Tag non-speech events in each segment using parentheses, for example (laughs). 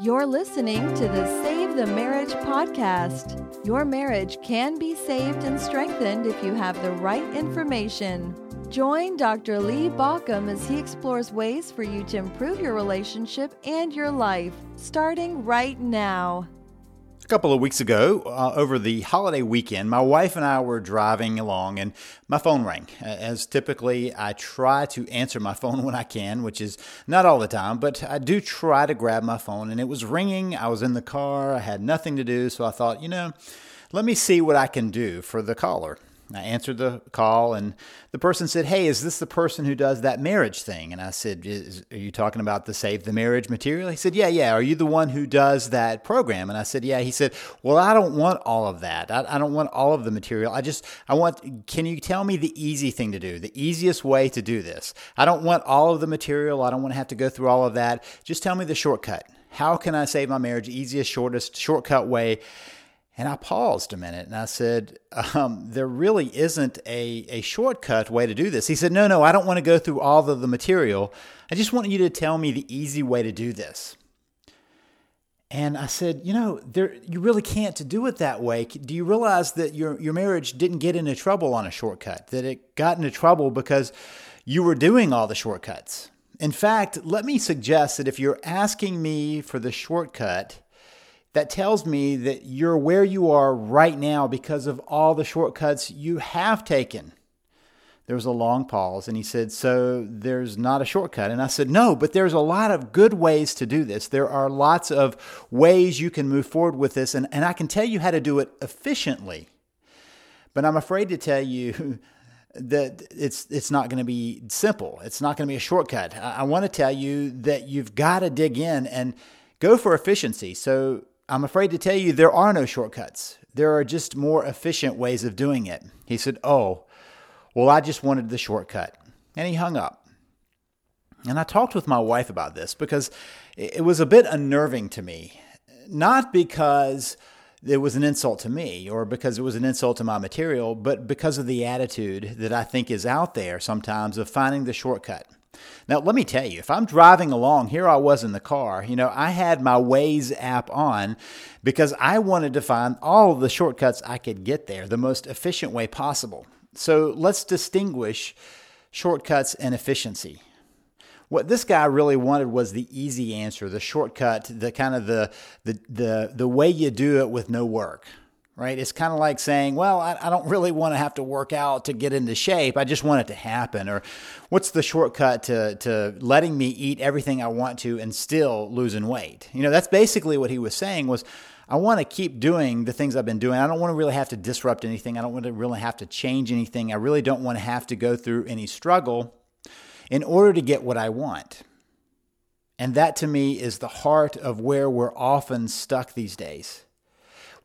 You're listening to the Save the Marriage podcast. Your marriage can be saved and strengthened if you have the right information. Join Dr. Lee Baucom as he explores ways for you to improve your relationship and your life, starting right now. A couple of weeks ago, uh, over the holiday weekend, my wife and I were driving along and my phone rang. As typically, I try to answer my phone (laughs) when I can, which is not all the time, but I do try to grab my phone. And it was ringing. I was in the car. I had nothing to do. So I thought, you know, let me see what I can do for the caller. I answered the call, and the person said, Hey, is this the person who does that marriage thing? And I said, Are you talking about the Save the Marriage material? He said, Yeah, yeah. Are you the one who does that program? And I said, Yeah. He said, Well, I don't want all of that. I, I don't want all of the material. I just, I want, can you tell me the easy thing to do, the easiest way to do this? I don't want all of the material. I don't want to have to go through all of that. Just tell me the shortcut. How can I save my marriage? Easiest, shortest, shortcut way. And I paused a minute and I said, um, There really isn't a, a shortcut way to do this. He said, No, no, I don't want to go through all of the material. I just want you to tell me the easy way to do this. And I said, You know, there, you really can't do it that way. Do you realize that your, your marriage didn't get into trouble on a shortcut, that it got into trouble because you were doing all the shortcuts? In fact, let me suggest that if you're asking me for the shortcut, that tells me that you're where you are right now because of all the shortcuts you have taken. There was a long pause, and he said, So there's not a shortcut. And I said, No, but there's a lot of good ways to do this. There are lots of ways you can move forward with this, and, and I can tell you how to do it efficiently. But I'm afraid to tell you (laughs) that it's it's not going to be simple. It's not going to be a shortcut. I, I want to tell you that you've got to dig in and go for efficiency. So I'm afraid to tell you there are no shortcuts. There are just more efficient ways of doing it. He said, Oh, well, I just wanted the shortcut. And he hung up. And I talked with my wife about this because it was a bit unnerving to me. Not because it was an insult to me or because it was an insult to my material, but because of the attitude that I think is out there sometimes of finding the shortcut. Now, let me tell you, if I'm driving along, here I was in the car, you know, I had my Waze app on because I wanted to find all of the shortcuts I could get there the most efficient way possible. So let's distinguish shortcuts and efficiency. What this guy really wanted was the easy answer, the shortcut, the kind of the the the, the way you do it with no work right? It's kind of like saying, well, I, I, don't really want to have to work out to get into shape. I just want it to happen. Or what's the shortcut to, to letting me eat everything I want to and still losing weight? You know, that's basically what he was saying was, I want to keep doing the things I've been doing. I don't want to really have to disrupt anything. I don't want to really have to change anything. I really don't want to have to go through any struggle in order to get what I want. And that to me is the heart of where we're often stuck these days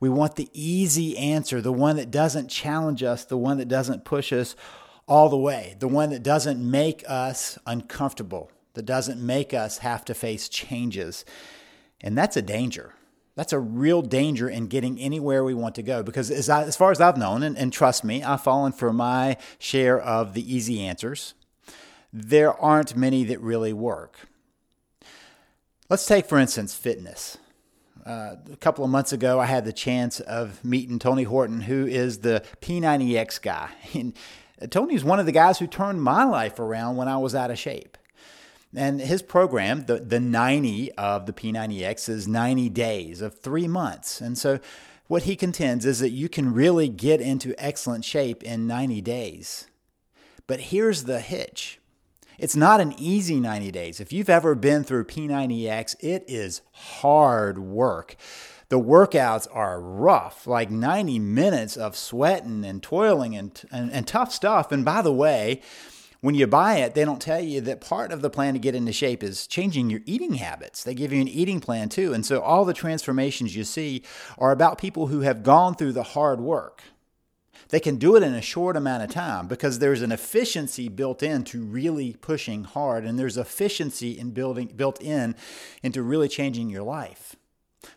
we want the easy answer, the one that doesn't challenge us, the one that doesn't push us all the way, the one that doesn't make us uncomfortable, that doesn't make us have to face changes. And that's a danger. That's a real danger in getting anywhere we want to go because, as, I, as far as I've known, and, and trust me, I've fallen for my share of the easy answers, there aren't many that really work. Let's take, for instance, fitness. Uh, a couple of months ago, I had the chance of meeting Tony Horton, who is the P90X guy. (laughs) And Tony is one of the guys who turned my life around when I was out of shape. And his program, the, the 90 of the P90X, is 90 days of three months. And so, what he contends is that you can really get into excellent shape in 90 days. But here's the hitch it's not an easy 90 days. If you've ever been through P90X, it is hard work. The workouts are rough, like 90 minutes of sweating and toiling and, and, and tough stuff. And by the way, when you buy it, they don't tell you that part of the plan to get into shape is changing your eating habits. They give you an eating plan too. And so all the transformations you see are about people who have gone through the hard work. They can do it in a short amount of time because there's an efficiency built into really pushing hard and there's efficiency in building built in into really changing your life.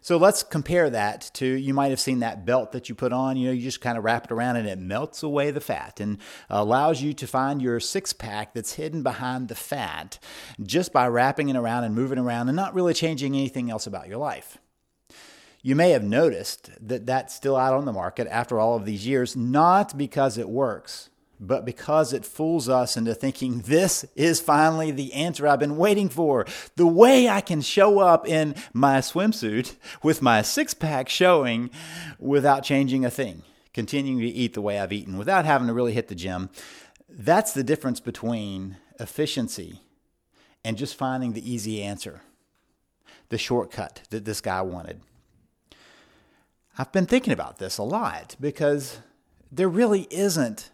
So let's compare that to you might have seen that belt that you put on. You know, you just kind of wrap it around and it melts away the fat and allows you to find your six pack that's hidden behind the fat just by wrapping it around and moving around and not really changing anything else about your life. You may have noticed that that's still out on the market after all of these years, not because it works, but because it fools us into thinking this is finally the answer I've been waiting for. The way I can show up in my swimsuit with my six pack showing without changing a thing, continuing to eat the way I've eaten without having to really hit the gym. That's the difference between efficiency and just finding the easy answer, the shortcut that this guy wanted. I've been thinking about this a lot because there really isn't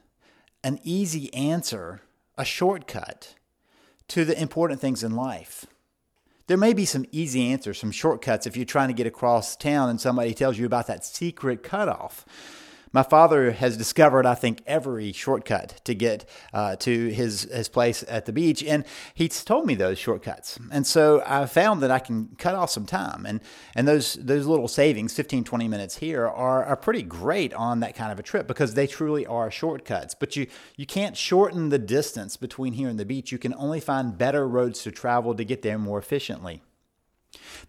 an easy answer, a shortcut to the important things in life. There may be some easy answers, some shortcuts if you're trying to get across town and somebody tells you about that secret cutoff. My father has discovered, I think, every shortcut to get uh, to his his place at the beach, and he's told me those shortcuts. And so I found that I can cut off some time, and and those those little savings, 15, 20 minutes here, are are pretty great on that kind of a trip because they truly are shortcuts. But you you can't shorten the distance between here and the beach. You can only find better roads to travel to get there more efficiently.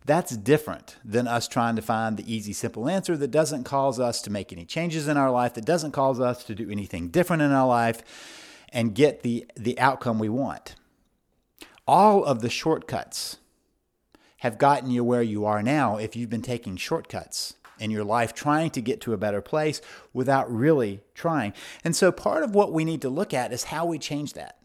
That's different than us trying to find the easy, simple answer that doesn't cause us to make any changes in our life, that doesn't cause us to do anything different in our life and get the, the outcome we want. All of the shortcuts have gotten you where you are now if you've been taking shortcuts in your life trying to get to a better place without really trying. And so part of what we need to look at is how we change that.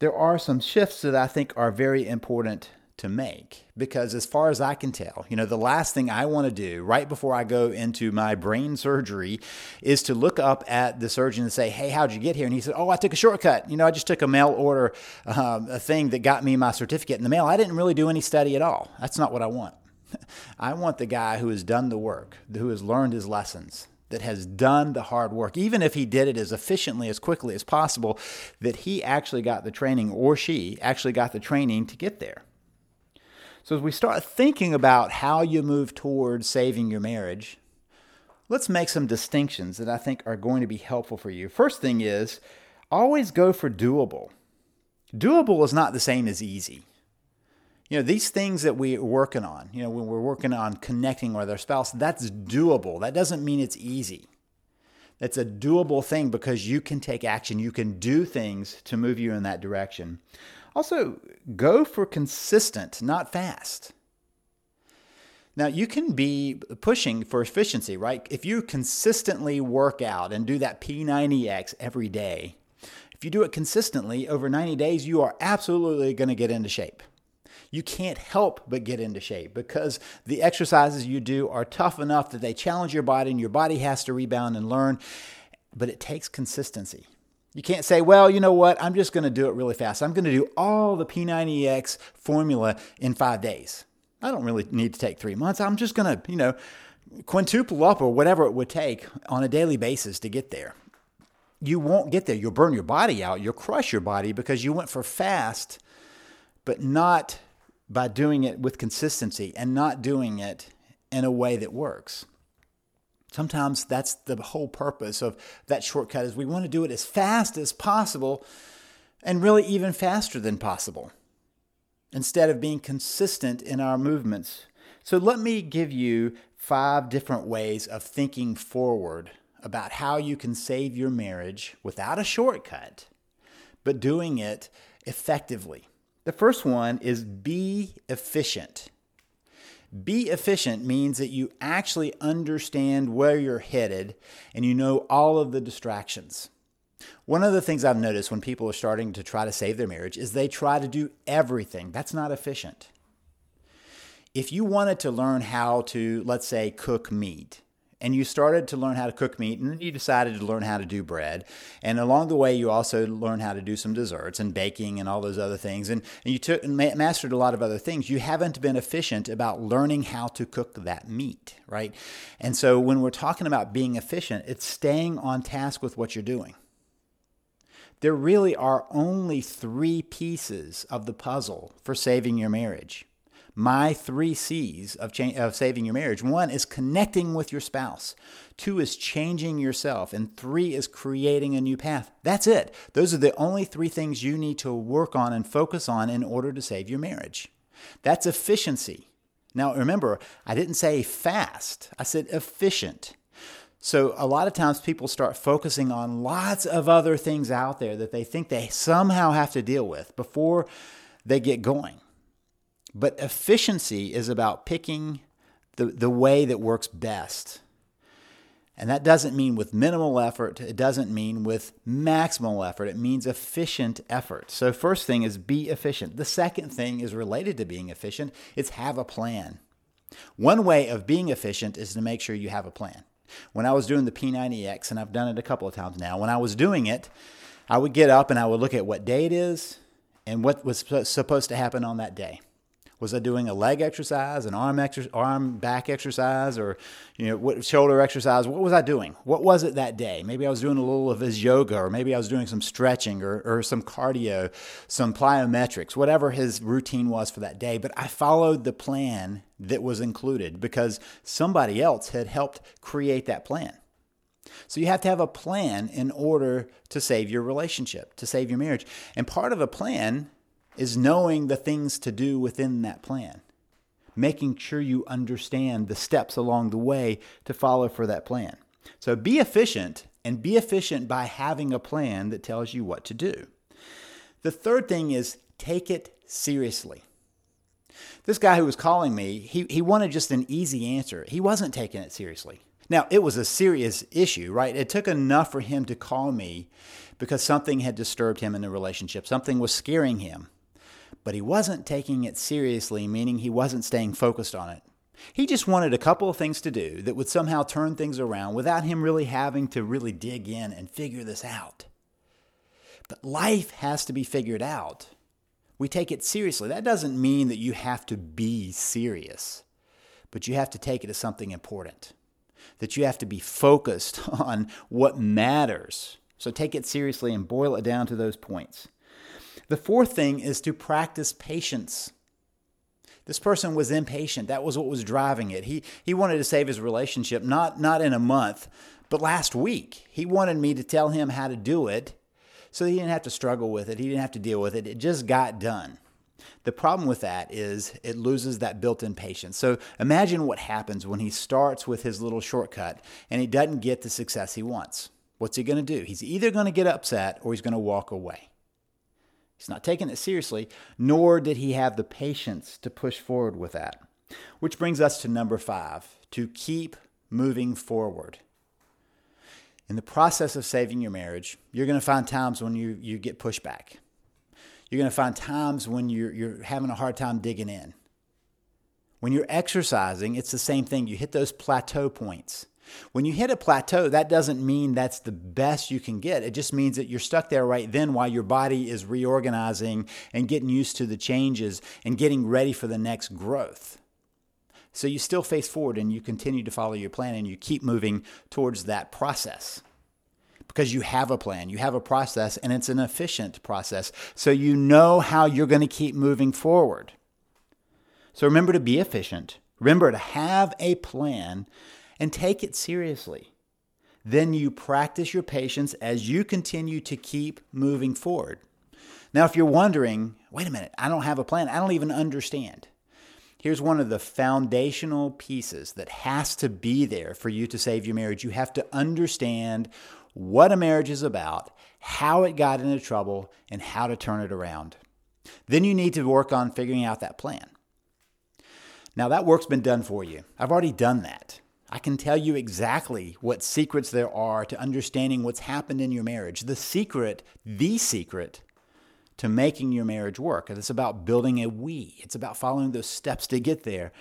There are some shifts that I think are very important to make because as far as I can tell, you know, the last thing I want to do right before I go into my brain surgery is to look up at the surgeon and say, "Hey, how'd you get here?" And he said, "Oh, I took a shortcut. You know, I just took a mail order, um, a thing that got me my certificate in the mail. I didn't really do any study at all. That's not what I want. (laughs) I want the guy who has done the work, who has learned his lessons." That has done the hard work, even if he did it as efficiently, as quickly as possible, that he actually got the training or she actually got the training to get there. So, as we start thinking about how you move towards saving your marriage, let's make some distinctions that I think are going to be helpful for you. First thing is always go for doable. Doable is not the same as easy. You know, these things that we're working on, you know, when we're working on connecting with our spouse, that's doable. That doesn't mean it's easy. It's a doable thing because you can take action. You can do things to move you in that direction. Also, go for consistent, not fast. Now, you can be pushing for efficiency, right? If you consistently work out and do that P90X every day, if you do it consistently over 90 days, you are absolutely going to get into shape. You can't help but get into shape because the exercises you do are tough enough that they challenge your body and your body has to rebound and learn, but it takes consistency. You can't say, well, you know what, I'm just going to do it really fast. I'm going to do all the P90X formula in five days. I don't really need to take three months. I'm just going to, you know, quintuple up or whatever it would take on a daily basis to get there. You won't get there. You'll burn your body out. You'll crush your body because you went for fast, but not by doing it with consistency and not doing it in a way that works. Sometimes that's the whole purpose of that shortcut is we want to do it as fast as possible and really even faster than possible instead of being consistent in our movements. So let me give you five different ways of thinking forward about how you can save your marriage without a shortcut, but doing it effectively. The first one is be efficient. Be efficient means that you actually understand where you're headed and you know all of the distractions. One of the things I've noticed when people are starting to try to save their marriage is they try to do everything. That's not efficient. If you wanted to learn how to, let's say, cook meat, and you started to learn how to cook meat and then you decided to learn how to do bread. And along the way you also learned how to do some desserts and baking and all those other things. And, and you took and mastered a lot of other things. You haven't been efficient about learning how to cook that meat right? And so when we're talking about being efficient it's staying on task with what you're doing. There really are only three pieces of the puzzle for saving your marriage my three C's of, cha- of saving your marriage. One is connecting with your spouse, two is changing yourself, and three is creating a new path. That's it. Those are the only three things you need to work on and focus on in order to save your marriage. That's efficiency. Now, remember, I didn't say fast, I said efficient. So, a lot of times people start focusing on lots of other things out there that they think they somehow have to deal with before they get going. But efficiency is about picking the, the way that works best. And that doesn't mean with minimal effort, it doesn't mean with maximal effort. It means efficient effort. So, first thing is be efficient. The second thing is related to being efficient it's have a plan. One way of being efficient is to make sure you have a plan. When I was doing the P90X, and I've done it a couple of times now, when I was doing it, I would get up and I would look at what day it is and what was supposed to happen on that day. Was I doing a leg exercise, an arm exer- arm back exercise, or you know what shoulder exercise? What was I doing? What was it that day? Maybe I was doing a little of his yoga, or maybe I was doing some stretching, or, or some cardio, some plyometrics, whatever his routine was for that day. But I followed the plan that was included because somebody else had helped create that plan. So you have to have a plan in order to save your relationship, to save your marriage. And part of a plan is knowing the things to do within that plan, making sure you understand the steps along the way to follow for that plan. So be efficient and be efficient by having a plan that tells you what to do. The third thing is take it seriously. This guy who was calling me, he, he wanted just an easy answer. He wasn't taking it seriously. Now, it was a serious issue, right? It took enough for him to call me because something had disturbed him in the relationship, something was scaring him but he wasn't taking it seriously, meaning he wasn't staying focused on it. He just wanted a couple of things to do that would somehow turn things around without him really having to really dig in and figure this out. But life has to be figured out. We take it seriously. That doesn't mean that you have to be serious, but you have to take it as something important, that you have to be focused (laughs) on what matters. So take it seriously and boil it down to those points. The fourth thing is to practice patience. This person was impatient. That was what was driving it. He, he wanted to save his relationship, not, not in a month, but last week. He wanted me to tell him how to do it so he didn't have to struggle with it. He didn't have to deal with it. It just got done. The problem with that is it loses that built in patience. So imagine what happens when he starts with his little shortcut and he doesn't get the success he wants. What's he going to do? He's either going to get upset or he's going to walk away. He's not taking it seriously, nor did he have the patience to push forward with that. Which brings us to number five to keep moving forward. In the process of saving your marriage, you're going to find times when you, you get pushback. You're going to find times when you're, you're having a hard time digging in. When you're exercising, it's the same thing. You hit those plateau points. When you hit a plateau, that doesn't mean that's the best you can get. It just means that you're stuck there right then while your body is reorganizing and getting used to the changes and getting ready for the next growth. So you still face forward and you continue to follow your plan and you keep moving towards that process because you have a plan, you have a process, and it's an efficient process. So you know how you're going to keep moving forward. So remember to be efficient, remember to have a plan and take it seriously. Then you practice your patience as you continue to keep moving forward. Now, if you're wondering, wait a minute, I don't have a plan, I don't even understand. Here's one of the foundational pieces that has to be there for you to save your marriage. You have to understand what a marriage is about, how it got into trouble, and how to turn it around. Then you need to work on figuring out that plan. Now, that work's been done for you. I've already done that. I can tell you exactly what secrets there are to understanding what's happened in your marriage. The secret, the secret to making your marriage work. And It's about building a we, it's about following those steps to get there.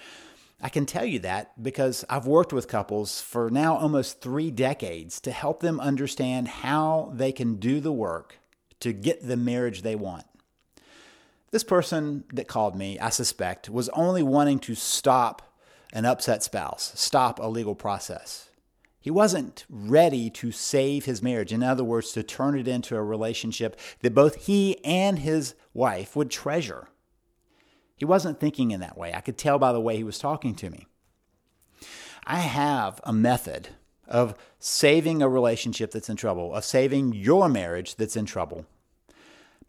I can tell you that because I've worked with couples for now almost three decades to help them understand how they can do the work to get the marriage they want. This person that called me, I suspect, was only wanting to stop an upset spouse, stop a legal process. He wasn't ready to save his marriage. In other words, to turn it into a relationship that both he and his wife would treasure. He wasn't thinking in that way. I could tell by the way he was talking to me. I have a method of saving a relationship that's in trouble, of saving your marriage that's in trouble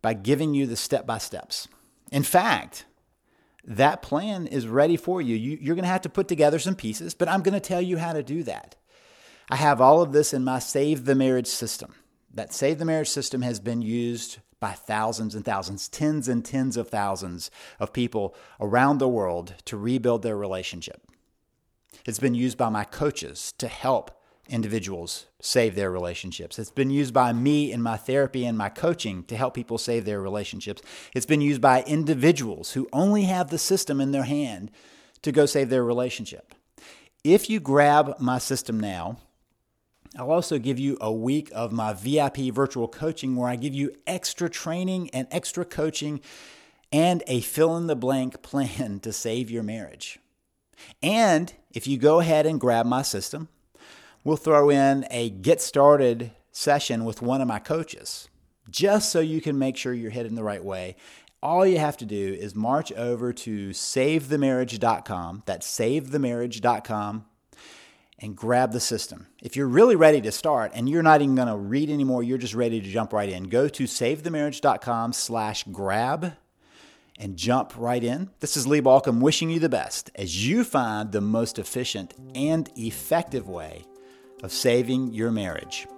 by giving you the step by steps. In fact, that plan is ready for you. you are going to have to put together some pieces, but I'm going to tell you how to do that. I have all of this in my Save the Marriage system. That Save the Marriage system has been used by thousands and thousands, tens and tens of thousands of people around the world to rebuild their relationship. It's been used by my coaches to help individuals save their relationships. It's been used by me in my therapy and my coaching to help people save their relationships. It's been used by individuals who only have the system in their hand to go save their relationship. If you grab my system now, I'll also give you a week of my VIP virtual coaching where I give you extra training and extra coaching and a fill in the blank (laughs) plan to save your marriage. And if you go ahead and grab my system, we'll throw in a get started session with one of my coaches just so you can make sure you're heading the right way. All you have to do is march over to savethemarriage.com. That's savethemarriage.com and grab the system. If you're really ready to start and you're not even going to read anymore, you're just ready to jump right in. Go to savethemarriage.com slash grab and jump right in. This is Lee Baucom wishing you the best as you find the most efficient and effective way of saving your marriage.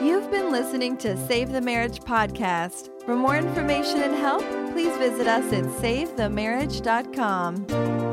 You've been listening to Save the Marriage podcast. For more information and help, please visit us at savethemarriage.com.